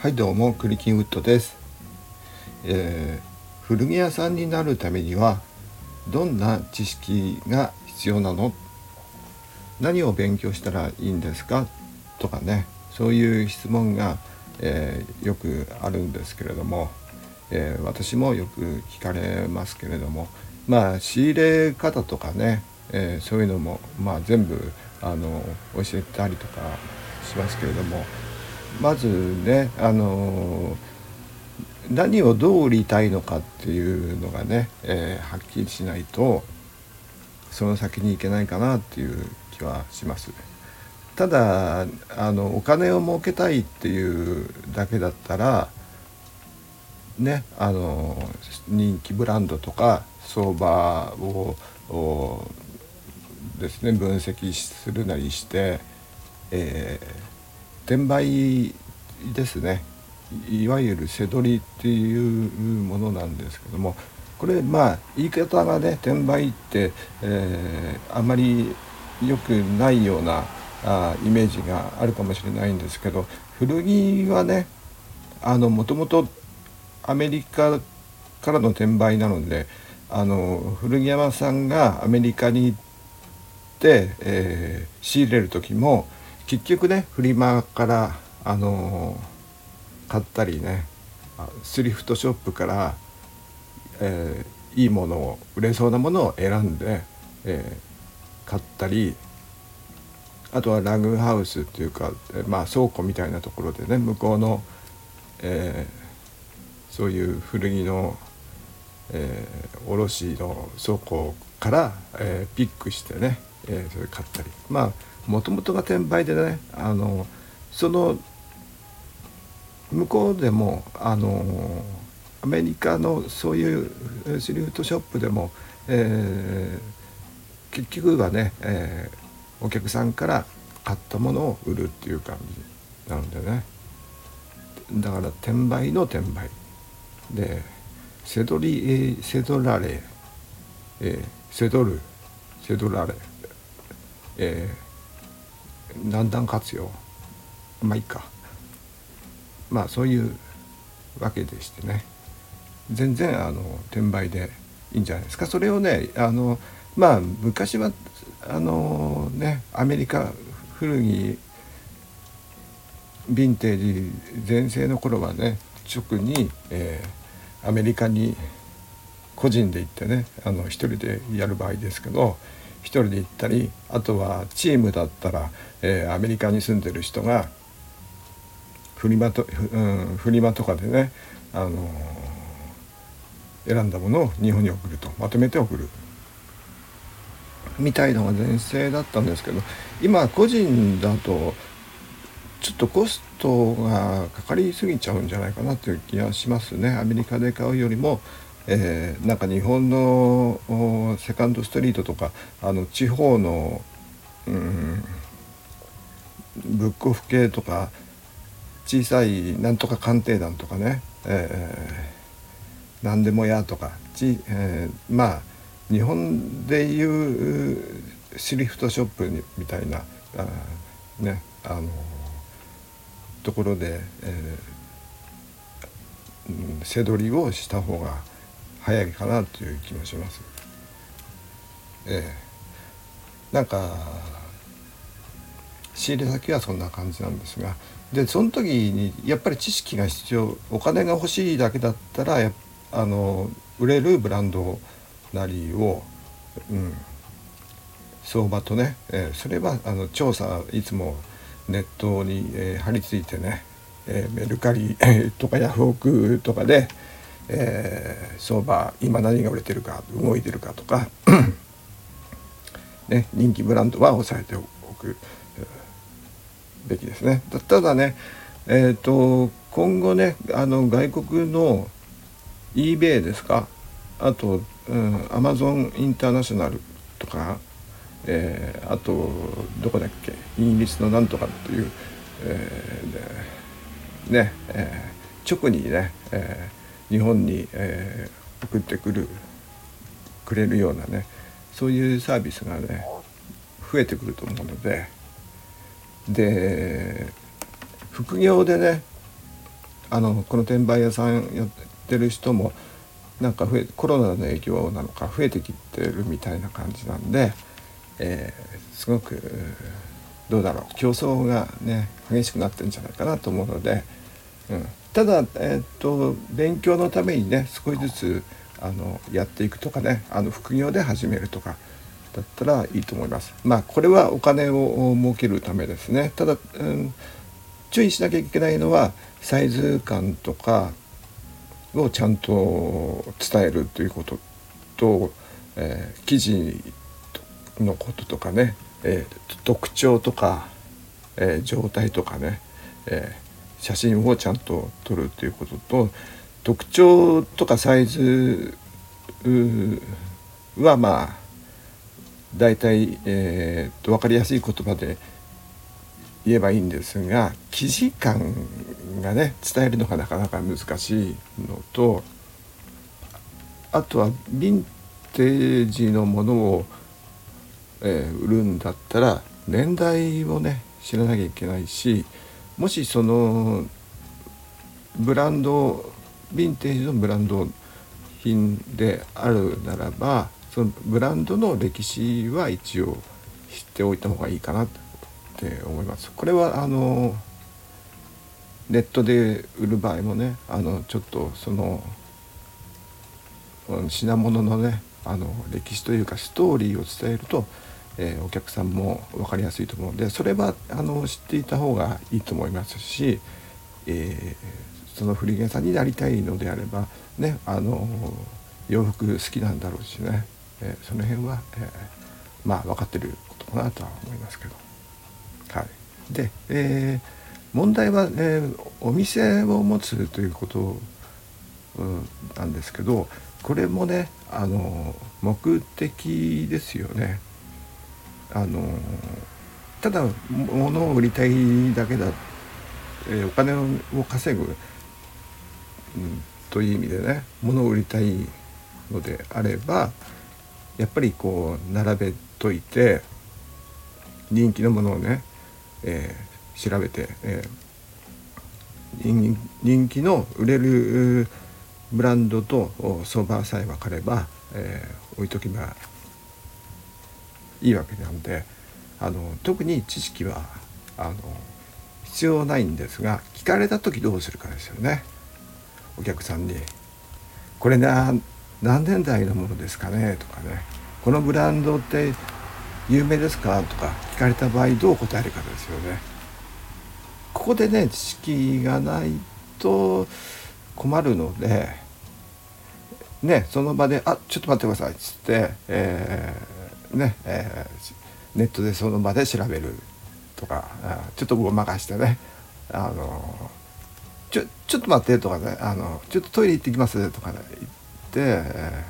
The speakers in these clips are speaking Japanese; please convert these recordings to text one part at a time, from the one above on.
はいどうもクリキンウッドです、えー、古着屋さんになるためにはどんな知識が必要なの？何を勉強したらいいんですか？とかねそういう質問が、えー、よくあるんですけれども、えー、私もよく聞かれますけれどもまあ仕入れ方とかね、えそういうのも、まあ、全部あの教えたりとかしますけれどもまずねあの何をどう売りたいのかっていうのがね、えー、はっきりしないとその先に行けないかなっていう気はします。ただあのお金を儲けたいっていうだけだったらねあの人気ブランドとか相場をですね分析するなりして、えー転売ですね。いわゆる背取りっていうものなんですけどもこれまあ言い方がね転売って、えー、あまり良くないようなあイメージがあるかもしれないんですけど古着はねあのもともとアメリカからの転売なのであの古着山さんがアメリカに行って、えー、仕入れる時も結局ねフリマからあのー、買ったりねスリフトショップから、えー、いいものを売れそうなものを選んで、えー、買ったりあとはラグハウスっていうか、まあ、倉庫みたいなところでね向こうの、え、そういう古着の、え、卸の倉庫から、え、ピックしてね、え、それ買ったり。まあもともとが転売でねあのその向こうでもあのアメリカのそういうシリフトショップでも、えー、結局はね、えー、お客さんから買ったものを売るっていう感じなのでね。だから転売の転売。でセドリ、えセドラレ、えー、セドルセドラレ、えーだん活用まあいいか。まあそういうわけでしてね。全然あの転売でいいんじゃないですか。それをねあのまあ昔はあのねアメリカ古着ヴィンテージ全盛の頃はね直に、えー、アメリカに個人で行ってねあの一人でやる場合ですけど一人で行ったりあとはチームだったら、えー、アメリカに住んでる人がフリマと、うん、フリマとかでね、あのー、選んだものを日本に送るとまとめて送る。みたいのが全盛だったんですけど今個人だとちょっとコストがかかりすぎちゃうんじゃないかなという気がしますね。アメリカで買うよりもえー、なんか日本のセカンドストリートとかあの地方の、うん、ブックオフ系とか小さいなんとか鑑定団とかね、えー、何でもやとかち、えー、まあ日本でいうシリフトショップにみたいなあねあのところで、えー、背取りをした方が早いかなという気もします。ええ、なんか仕入れ先はそんな感じなんですが。でその時にやっぱり知識が必要お金が欲しいだけだったらあの売れるブランドなりを、うん、相場とね、えー、それはあの調査いつもネットに、えー、貼り付いてね、えー、メルカリとかヤフオクとかで、えー、相場今何が売れてるか動いてるかとか ね、人気ブランドは抑えておくべきですね。ただね、えーと、今後ねあの外国の eBay ですかあと、うん、Amazon インターナショナルとか、えー、あとどこだっけイギリスのなんとかっていう、えー、ね、えー、直にね、えー日本に、えー、送ってくるくれるようなねそういうサービスがね増えてくると思うので。で副業でねあのこの転売屋さんやってる人もなんか増えコロナの影響なのか増えてきてるみたいな感じなんで、えー、すごくどうだろう競争がね激しくなってるんじゃないかなと思うので、うん、ただ、え、っと勉強のためにね少しずつあのやっていくとかねあの副業で始めるとかだったらいいと思います。まあこれはお金を儲けるためですね。ただ、うん、注意しなきゃいけないのはサイズ感とかをちゃんと伝えるということと、えー、記事のこととかね、えー、特徴とか、えー、状態とかね、え写真をちゃんと撮るということと特徴とかサイズはまあ大体、えー、と分かりやすい言葉で言えばいいんですが記事感がね伝えるのがなかなか難しいのとあとはヴィンテージのものを、えー、売るんだったら年代をね知らなきゃいけないしもしそのブランドヴィンテージのブランド品であるならばそのブランドの歴史は一応知っておいた方がいいかなって思います。これはあのネットで売る場合もねあのちょっとその品物のねあの歴史というかストーリーを伝えると、えー、お客さんも分かりやすいと思うのでそれはあの知っていた方がいいと思いますし、えー、その古着屋さんになりたいのであればねあの洋服好きなんだろうしね、えー、その辺は、えまあ分かってることかなとは思いますけど。はい、で、えー問題は、えお店を持つということ、なんですけどこれもねあの目的ですよね。あのただ物を売りたいだけだ、えお金を稼ぐ、うん、という意味でね物を売りたいのであればやっぱりこう並べといて人気のものをね、えー調べて、えー、人気の売れるブランドと相場さえ分かれば、えー、置いとけばいいわけなんであの特に知識はあの必要ないんですが聞かれた時どうするかですよねお客さんに「これな何年代のものですかね?」とかね「このブランドって有名ですか?」とか聞かれた場合どう答えるかですよね。ここでね知識がないと困るのでねその場で「あちょっと待ってください」っつって、えー、ね、えー、ネットでその場で調べるとかちょっとごまかしてねあのちょちょっと待ってとかねあのちょっとトイレ行ってきますとか、ね、言って、え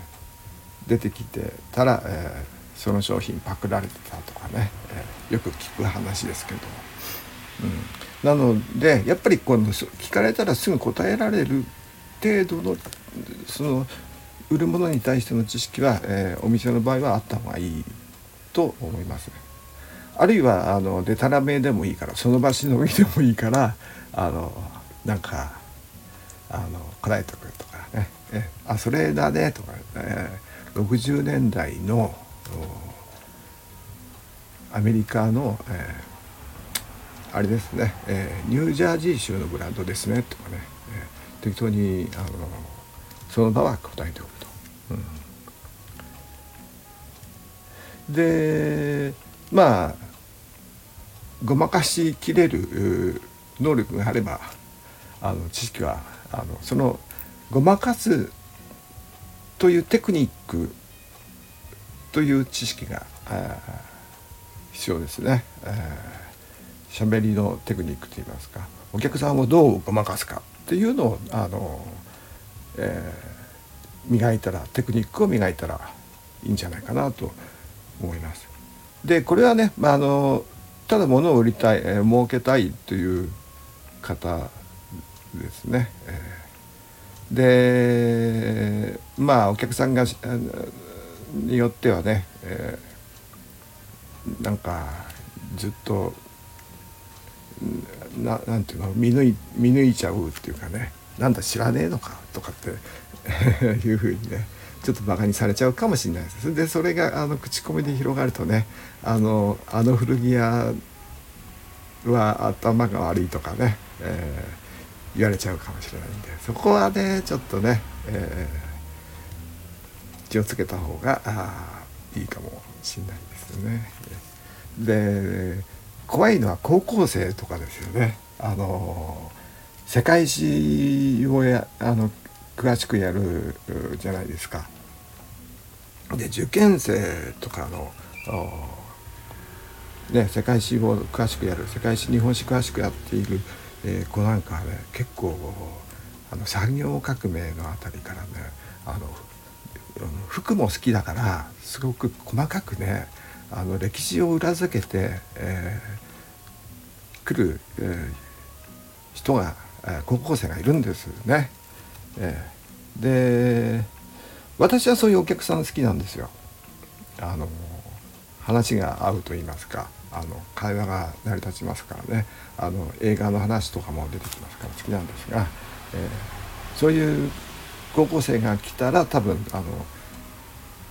ー、出てきてたら、えー、その商品パクられてたとかね、えー、よく聞く話ですけど、うん、なのでやっぱりこの聞かれたらすぐ答えられる程度のその売るものに対しての知識は、えー、お店の場合はあった方がいいと思います、ね。あるいはあのでたらめでもいいからその場しのぎでもいいからあのなんかあの答えておくとかね「えあそれだね」とか、えー、60年代のアメリカの、えーあれですね、えー、ニュージャージー州のブランドですねとかね、えー、適当にあのその場は答えておくと。うん、でまあごまかしきれる能力があればあの知識はあのそのごまかすというテクニックという知識が必要ですね。喋りのテクニックといいますかお客さんをどうごまかすかっていうのをあの、えー、磨いたらテクニックを磨いたらいいんじゃないかなと思います。でこれはね、まあ、あのただ物を売りたい、えー、儲けたいという方ですね。えー、でまあお客さんがによってはね、えー、なんかずっとななんていうの見抜い見抜いちゃうっていうかねなんだ知らねえのかとかって いうふうにねちょっとバカにされちゃうかもしれないですでそれがあの口コミで広がるとねあのあの古着屋は頭が悪いとかね、えー、言われちゃうかもしれないんでそこはねちょっとね、えー、気をつけた方があいいかもしれないですよね。で怖いのは高校生とかですよね。あの世界史をやあの詳しくやるじゃないですか。で受験生とかのね、世界史を詳しくやる世界史日本史詳しくやっている、えー、子なんかはね結構あの産業革命のあたりからねあの服も好きだからすごく細かくねあの歴史を裏付けて、えー、来る、えー、人が、高校生がいるんですね。えー、で私はそういうお客さん好きなんですよ。あの話が合うと言いますかあの会話が成り立ちますからねあの映画の話とかも出てきますから好きなんですが、えー、そういう高校生が来たら多分あ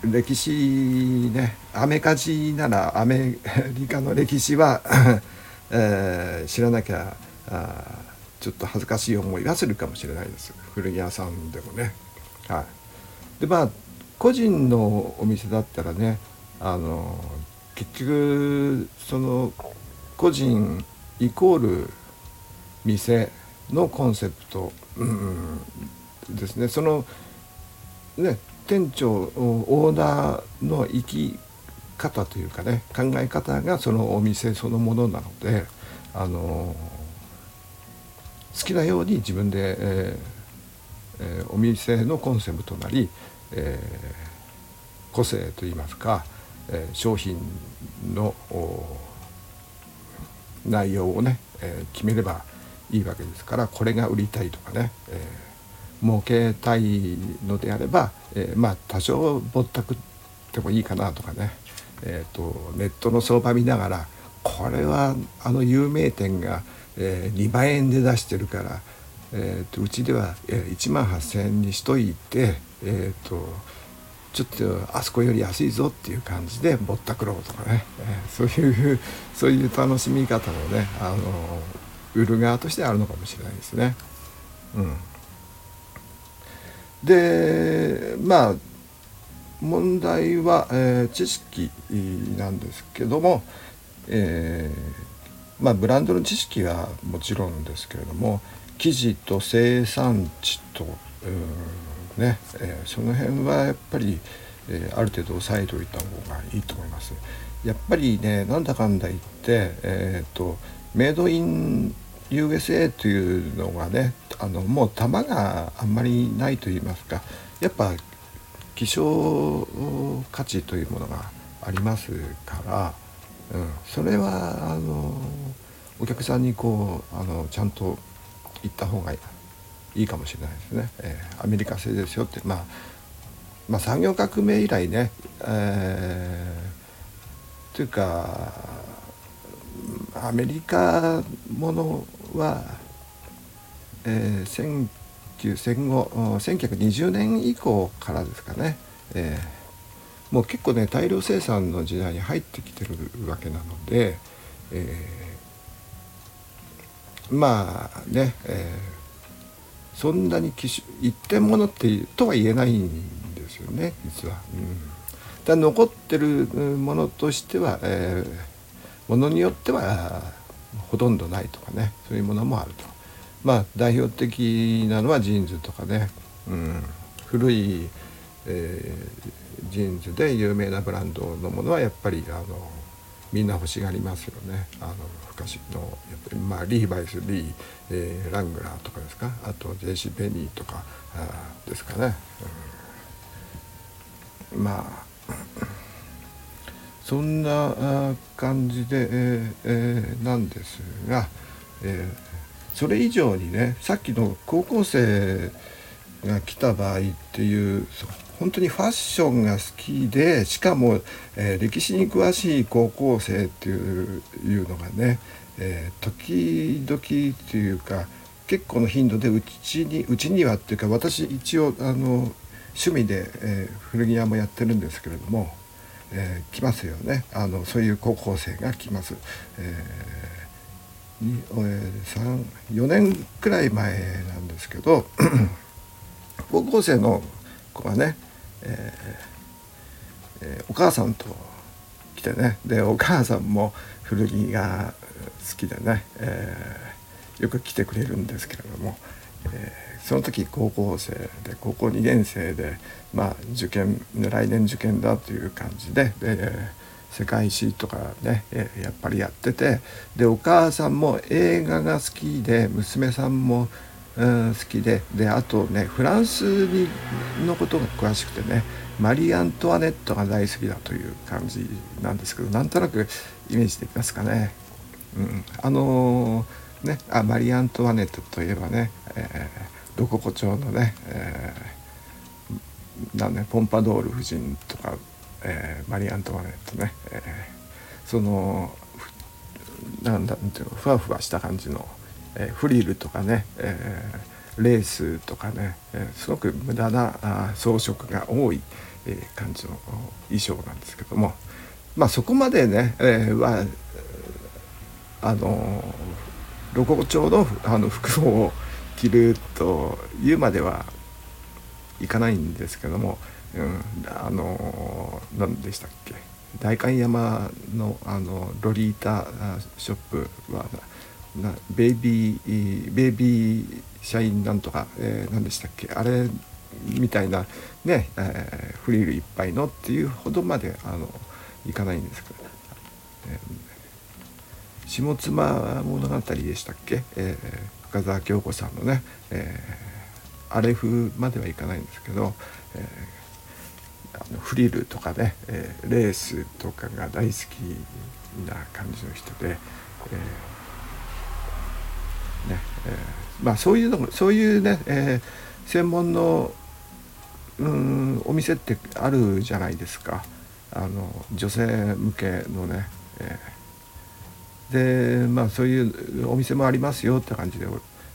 の歴史ねアメカジならアメリカの歴史は えー、知らなきゃあちょっと恥ずかしい思いはするかもしれないです。古着屋さんでもね。はい、でまあ個人のお店だったらねあの結局その個人イコール店のコンセプト、うん、ですね。そのね店長オーナーの生き方というかね考え方がそのお店そのものなのであの好きなように自分で、えーえー、お店のコンセプトなり、えー、個性といいますかえ商品の内容をね、え決めればいいわけですからこれが売りたいとかね、えー、儲けたいのであれば、えー、まあ多少ぼったくってもいいかなとかね、えーと、ネットの相場見ながらこれはあの有名店が、えー、2万円で出してるから、えーと、うちでは、えー、1万8,000円にしといて、えーとちょっとあそこより安いぞっていう感じでぼったくろうとかね、えー、そういうそういう楽しみ方もねあの売る側としてあるのかもしれないですね。うん、でまあ問題は、えー、知識なんですけども、えー、まあ、ブランドの知識はもちろんですけれども生地と生産地と、ね、えー、その辺はやっぱり、えー、ある程度抑えておいた方がいいと思います。やっぱりねなんだかんだ言って、えーと、メイドイン USA というのがねあのもう玉があんまりないと言いますかやっぱ希少価値というものがありますから、うん、それはあのお客さんにこうあのちゃんと言った方がいいいいかもしれないですね、えー、アメリカ製ですよって、まあ、まあ産業革命以来ね、えー、というかアメリカものは、えー、戦後1920年以降からですかね、えー、もう結構ね大量生産の時代に入ってきてるわけなので、えー、まあね、えーそんなに一点物ってとは言えないんですよね実は。うん、だ残ってるものとしては、えー、ものによってはほとんどないとかねそういうものもあると。まあ代表的なのはジーンズとかね、うん、古い、えー、ジーンズで有名なブランドのものはやっぱりあのみんな欲しがりますよね。あの昔のやっぱりまあリーバイス、リー、えー、ラングラーとかですか。あとジェイシー・ペニーとかあですかね、うん、まあそんな感じで、えーえー、なんですが、えー、それ以上にねさっきの高校生が来た場合っていう本当にファッションが好きでしかも、えー、歴史に詳しい高校生っていういうのがね、えー、時々っていうか、結構の頻度でうちにうちにはっていうか私一応あの趣味で、えー、古着屋もやってるんですけれども、えー、来ますよねあのそういう高校生が来ます。えー、4年くらい前なんですけど 高校生の子がね、えーえー、お母さんと来てね。でお母さんも古着が好きでね、えー、よく来てくれるんですけれども、え、その時高校生で高校2年生でまあ受験来年受験だという感じで。で世界史とかね、え、やっぱりやってて。でお母さんも映画が好きで娘さんも、うん、好きでであとねフランスにのことが詳しくてねマリー・アントワネットが大好きだという感じなんですけどなんとなくイメージできますかね。うん、あのー、ねあマリー・アントワネットといえばね、えー、ロココ調のね,、えー、なんねポンパドール夫人とか、えー、マリー・アントワネットね、えー、そのなんだっていうのふわふわした感じの、え、フリルとかね、え、レースとかね、え、すごく無駄な装飾が多い、え、感じの衣装なんですけどもまあそこまでね、えー、はあのロゴ調のあの服を着るというまではいかないんですけども、うん、あの何でしたっけ代官山のあのロリータショップはなベイビーベイビー社員なんとか、えー、何でしたっけあれみたいなね、えー、フリルいっぱいのっていうほどまであのいかないんですけど、えー、下妻物語でしたっけ、えー、深澤京子さんのね、えー、アレフまではいかないんですけど、えー、フリルとかね、えー、レースとかが大好きな感じの人で、えーえー、まあそういうのそういうね、えー、専門のうんお店ってあるじゃないですか。あの女性向けのね、えー、でまあそういうお店もありますよって感じで、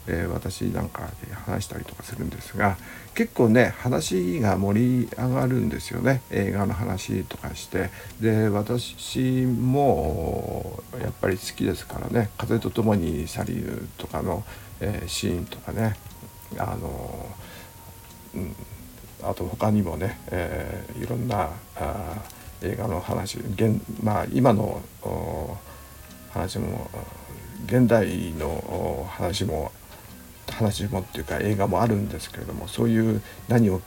えー、私なんかで話したりとかするんですが結構ね話が盛り上がるんですよね。映画の話とかして。で私もやっぱり好きですからね「風と共に去りぬ」とかの、えー、シーンとかね。あの、うん、あと他にもね、えー、いろんなあ映画の話。現、まあ、今の話も現代の話も話もっていうか映画もあるんですけれどもそういう何を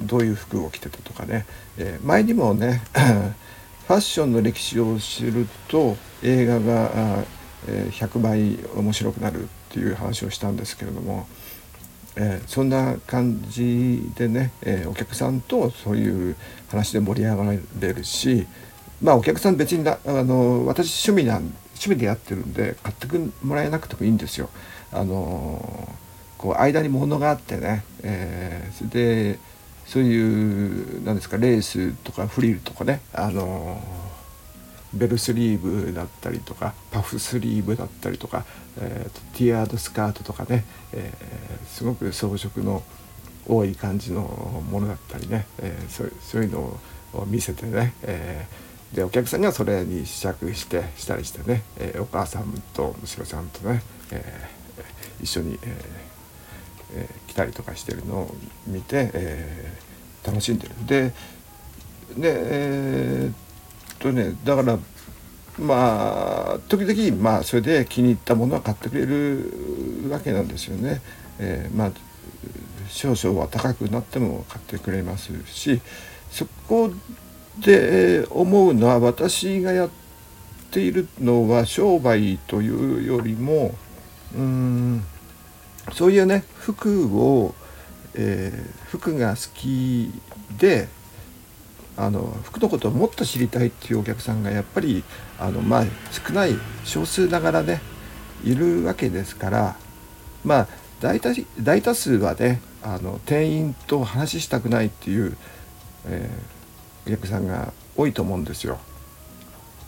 どういう服を着てたとかね、えー、前にもね ファッションの歴史を知ると映画が100倍面白くなるっていう話をしたんですけれどもえー、そんな感じでね、えー、お客さんとそういう話で盛り上がれるしまあお客さん別になあの私趣味なん趣味でやってるんで買ってもらえなくてもいいんですよ。あのこう間に物があってね、えー、それでそういう何ですかレースとかフリルとかねあのベルスリーブだったりとかパフスリーブだったりとか、えーと、ティアードスカートとかね、えー、すごく装飾の多い感じのものだったりね、えー、そうそういうのを見せてね、えー、でお客さんにはそれに試着してしたりしてね、えー、お母さんと娘さんとね、えー、一緒に、えーえー、来たりとかしてるのを見て、えー、楽しんでる。でで、えーとねだからまあ時々まあそれで気に入ったものは買ってくれるわけなんですよね。えー、まあ少々は高くなっても買ってくれますしそこで思うのは私がやっているのは商売というよりもうんそういうね服を、えー、服が好きであの服のことをもっと知りたいっていうお客さんがやっぱりあの、まあ、少ない少数ながらねいるわけですからまあ大多大多数はねあの店員と話したくないっていう、えー、お客さんが多いと思うんですよ。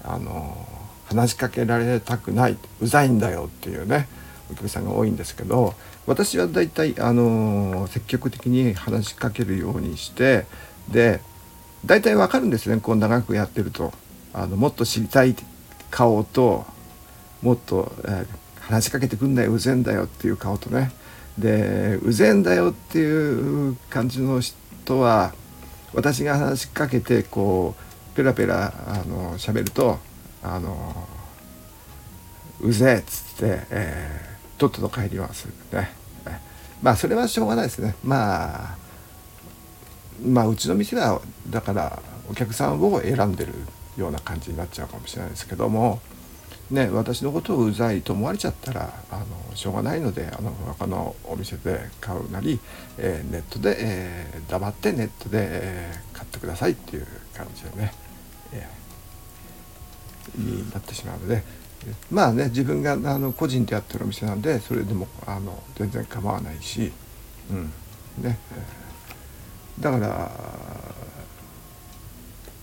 あの話しかけられたくないうざいんだよっていうねお客さんが多いんですけど私は大体あの積極的に話しかけるようにしてで大体わかるんですねこう長くやってると。あのもっと知りたい顔ともっと、えー、話しかけてくんなようぜんだよっていう顔とね。でうぜんだよっていう感じの人は私が話しかけてこうペラペラあの喋るとあのうぜっつって、えー、とっとと帰りますね。まあそれはしょうがないですね。まあまあうちの店はだからお客さんを選んでるような感じになっちゃうかもしれないですけどもね、私のことをうざいと思われちゃったらあのしょうがないのであの他のお店で買うなり、えー、ネットで、えー、黙ってネットで、えー、買ってくださいっていう感じでね、えになってしまうのでまあね自分があの個人でやってるお店なんでそれでもあの全然構わないし、うん。ね。だから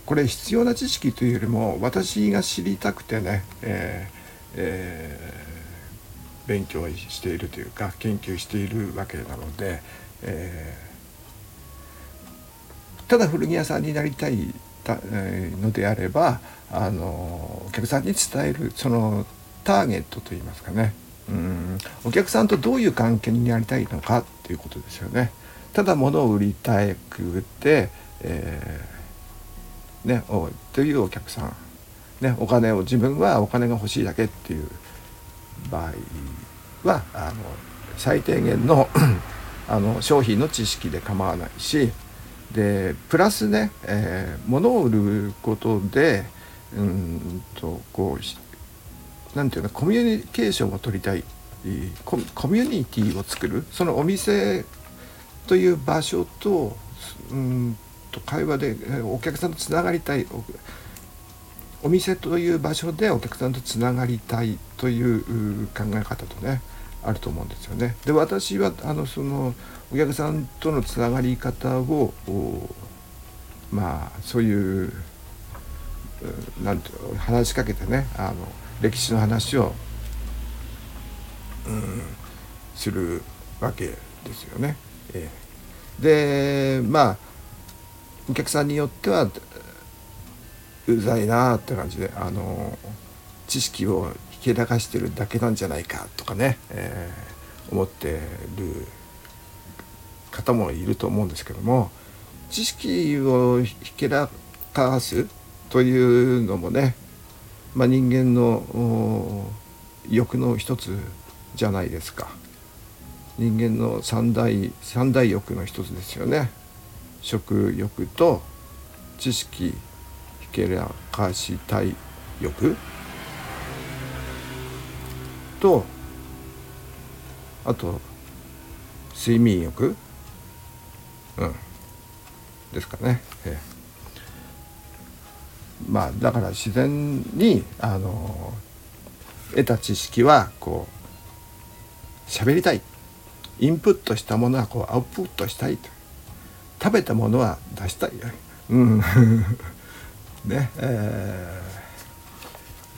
これ必要な知識というよりも私が知りたくてね、えーえー、勉強しているというか研究しているわけなので、えー、ただ古着屋さんになりたいたのであればあのお客さんに伝えるそのターゲットといいますかね。うん。お客さんとどういう関係になりたいのかっていうことですよね。ただ物を売りたくて、えーね、というお客さん、ね、お金を自分はお金が欲しいだけっていう場合はあの最低限の あの商品の知識で構わないしでプラスね、えー、物を売ることでうんとこうなんていうのコミュニケーションを取りたい。コミュニティを作る。そのお店という場所とうんと会話でお客さんとつながりたい。お店という場所でお客さんとつながりたいという考え方とね。あると思うんですよね。で私はあのそのお客さんとのつながり方をまあそういうなんて話しかけてねあの歴史の話を、うん、するわけですよね。えー、でまあお客さんによってはうざいなって感じであの知識をひけらかしてるだけなんじゃないかとかね、えー、思ってる方もいると思うんですけども知識をひけらかすというのもね、まあ、人間の欲の一つじゃないですか人間の三大三大欲の一つですよね。食欲と知識ひけらかしたい欲とあと睡眠欲？うん。ですかね、ええ、まあだから自然にあの得た知識はこう喋りたい。インプットしたものはこうアウトプットしたい。と食べたものは出したい。うん。ね。えー、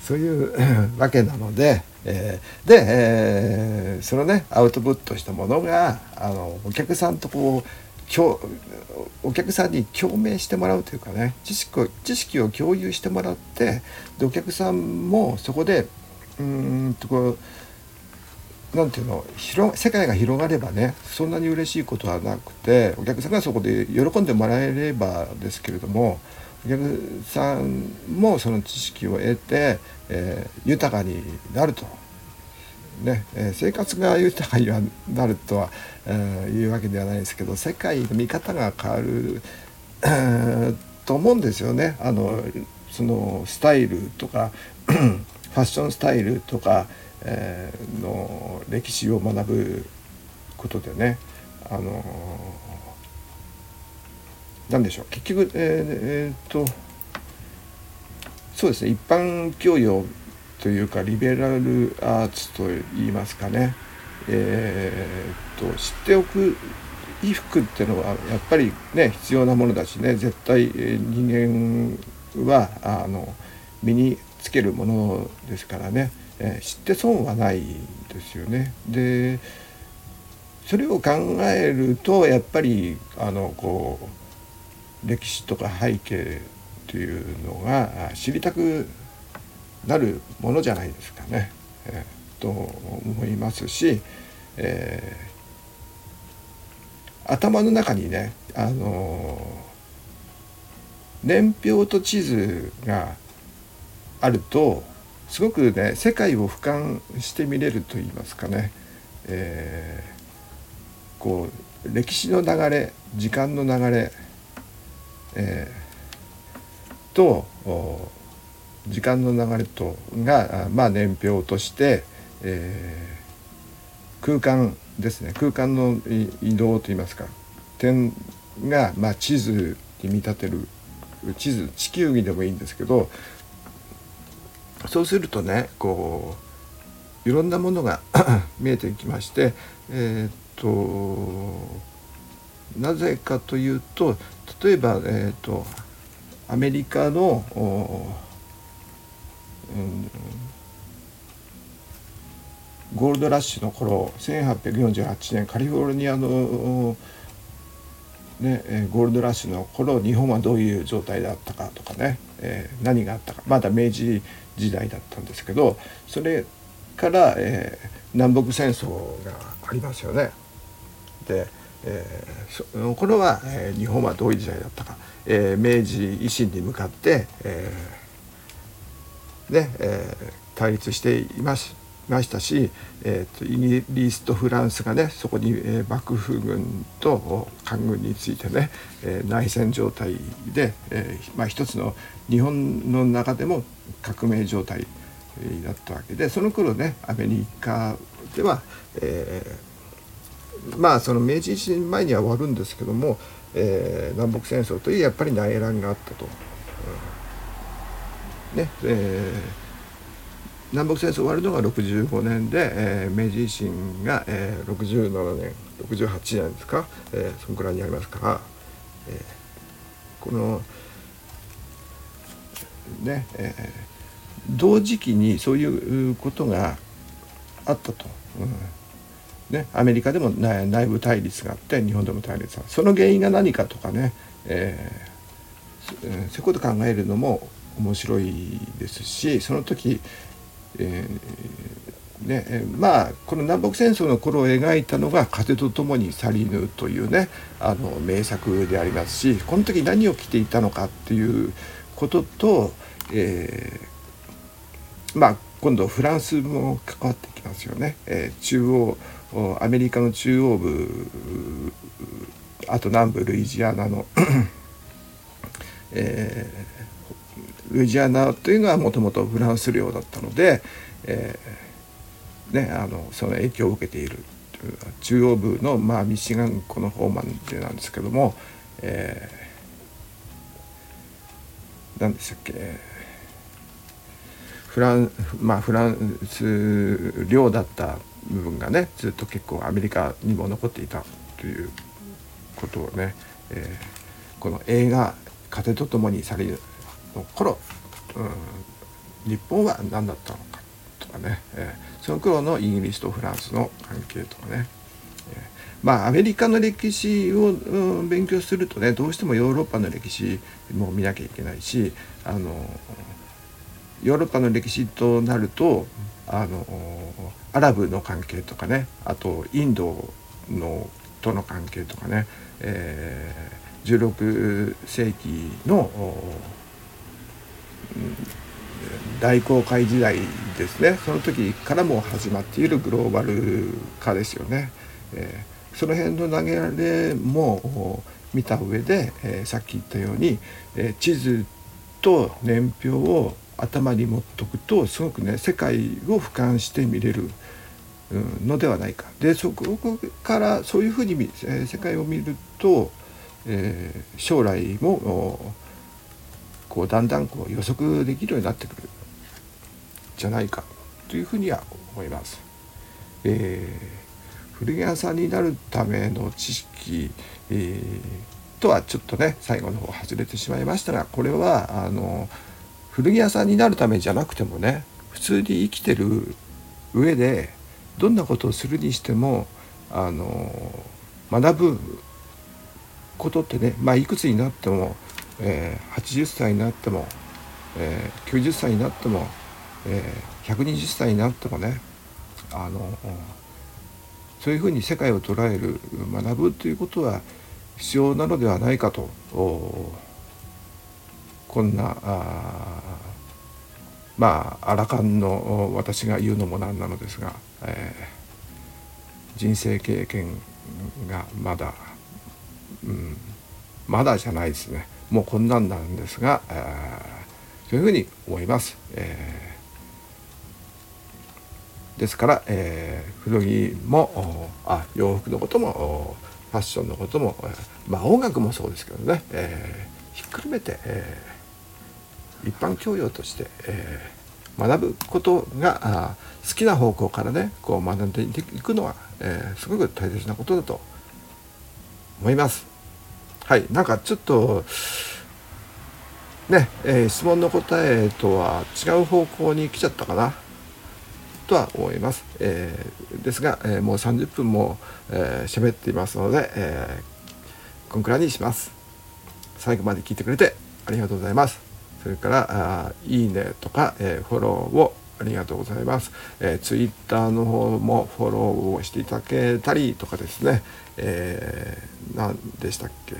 そういうわけなので、えー、で、えー、そのねアウトプットしたものがあのお客さんとこうお客さんに共鳴してもらうというかね知識を知識を共有してもらってでお客さんもそこでうんとこうなんていうの広世界が広がればねそんなに嬉しいことはなくてお客さんがそこで喜んでもらえればですけれどもお客さんもその知識を得て、えー、豊かになると、ねえー、生活が豊かになるとは、えー、いうわけではないですけど世界の見方が変わる、と思うんですよね。あのそのスタイルとかファッションスタイルとかえー、の歴史を学ぶことでねあの何でしょう。結局えー、えー、っとそうですね。一般教養というかリベラルアーツと言いますかね。えー、っと知っておく衣服っていうのはやっぱりね必要なものだしね。絶対人間はあの身につけるものですからね、えー、知って損はないですよね。でそれを考えるとやっぱりあのこう歴史とか背景っていうのが知りたくなるものじゃないですかね。えー、と思いますし、えー、頭の中にね、あの年表と地図があるとすごくね世界を俯瞰して見れると言いますかね、えー、こう歴史の流れ時間の流れ、えー、と時間の流れとが、まあ、年表として、えー、空間ですね。空間の移動といいますか。点が、まあ、地図に見立てる地図地球儀でもいいんですけどそうするとねこういろんなものが 見えてきましてえー、っとなぜかというと例えば、えー、っとアメリカの、うん、ゴールドラッシュの頃1848年カリフォルニアのね、ゴールドラッシュの頃日本はどういう状態だったかとかね、えー、何があったかまだ明治時代だったんですけどそれから、えー、南北戦争がありますよね。で、えー、その頃は、えー、日本はどういう時代だったか、えー、明治維新に向かって、えーねえー、対立していますましたし、えーと、イギリスとフランスがねそこに、えー、幕府軍と官軍についてね、えー、内戦状態で、えーまあ、一つの日本の中でも革命状態だったわけでその頃ねアメリカでは、えー、まあその明治維新前には終わるんですけども、えー、南北戦争というやっぱり内乱があったと。うん、ねえー南北戦争終わるのが65年で、えー、明治維新が、えー、67年68年ですか、えー、そのくらいにありますから、えー、このね、えー、同時期にそういうことがあったと。うんね、アメリカでも内部対立があって日本でも対立がその原因が何かとかね、えー、そういうこと考えるのも面白いですしその時えーねまあこの南北戦争の頃を描いたのが「風と共に去りぬ」というねあの名作でありますしこの時何を着ていたのかっていうことと、えー、まあ今度フランスも関わってきますよね。えー、中央アメリカの中央部あと南部ルイジアナのえールイジアナというのはもともとフランス領だったので、えーね、あのその影響を受けている中央部の、まあ、ミシガン湖の方までなんですけども、えー、何でしたっけフラン,、まあ、フランス領だった部分がねずっと結構アメリカにも残っていたということをね、えー、この映画「風と共に去りの頃、うん、日本は何だったのかとかね、えー、その頃のイギリスとフランスの関係とかね、えー、まあアメリカの歴史を、うん、勉強するとねどうしてもヨーロッパの歴史も見なきゃいけないしあのヨーロッパの歴史となるとあのアラブの関係とかねあとインドのとの関係とかね、えー、16世紀の大航海時代ですねその時からも始まっているグローバル化ですよね。えー、その辺の投げられも見た上で、えー、さっき言ったように、え、地図と年表を頭に持っとくとすごくね世界を俯瞰して見れるのではないか。でそこからそういうふうに、え世界を見ると、え将来もこうだんだんこう予測できるようになってくるじゃないかというふうには思います。えー、古着屋さんになるための知識、えー、とはちょっとね最後の方外れてしまいましたがこれはあの古着屋さんになるためじゃなくてもね普通に生きてる上でどんなことをするにしてもあの学ぶことってね、まあ、いくつになっても、えー、80歳になっても、えー、90歳になっても、えー、120歳になってもねあのそういうふうに世界を捉える学ぶということは必要なのではないかとこんなあまあアラカンの私が言うのもなんなのですが、えー、人生経験がまだ、うん、まだじゃないですねもうこんなんなんですが、えー、そういうふうに思います。えー、ですから、えー、古着もあ洋服のこともファッションのことも、まあ音楽もそうですけどね、えー、ひっくるめて、えー一般教養として、えー、学ぶことが好きな方向からねこう学んでいくのは、えー、すごく大切なことだと思います。はいなんかちょっとね、えー、質問の答えとは違う方向に来ちゃったかなとは思います。えー、ですが、えー、もう30分も喋、えー、っていますので、えー、こんくらいにします。最後まで聞いてくれてありがとうございます。それからあいいねとか、えー、フォローをありがとうございます、えー、ツイッターの方もフォローをしていただけたりとかですね、えー、何でしたっけ、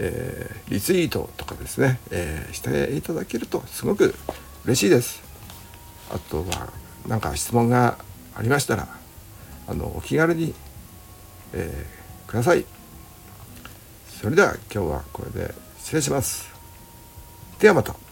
えー、リツイートとかですね、えー、していただけるとすごく嬉しいです。あとは何か質問がありましたらあのお気軽に、えー、ください。それでは今日はこれで失礼します。ではまた。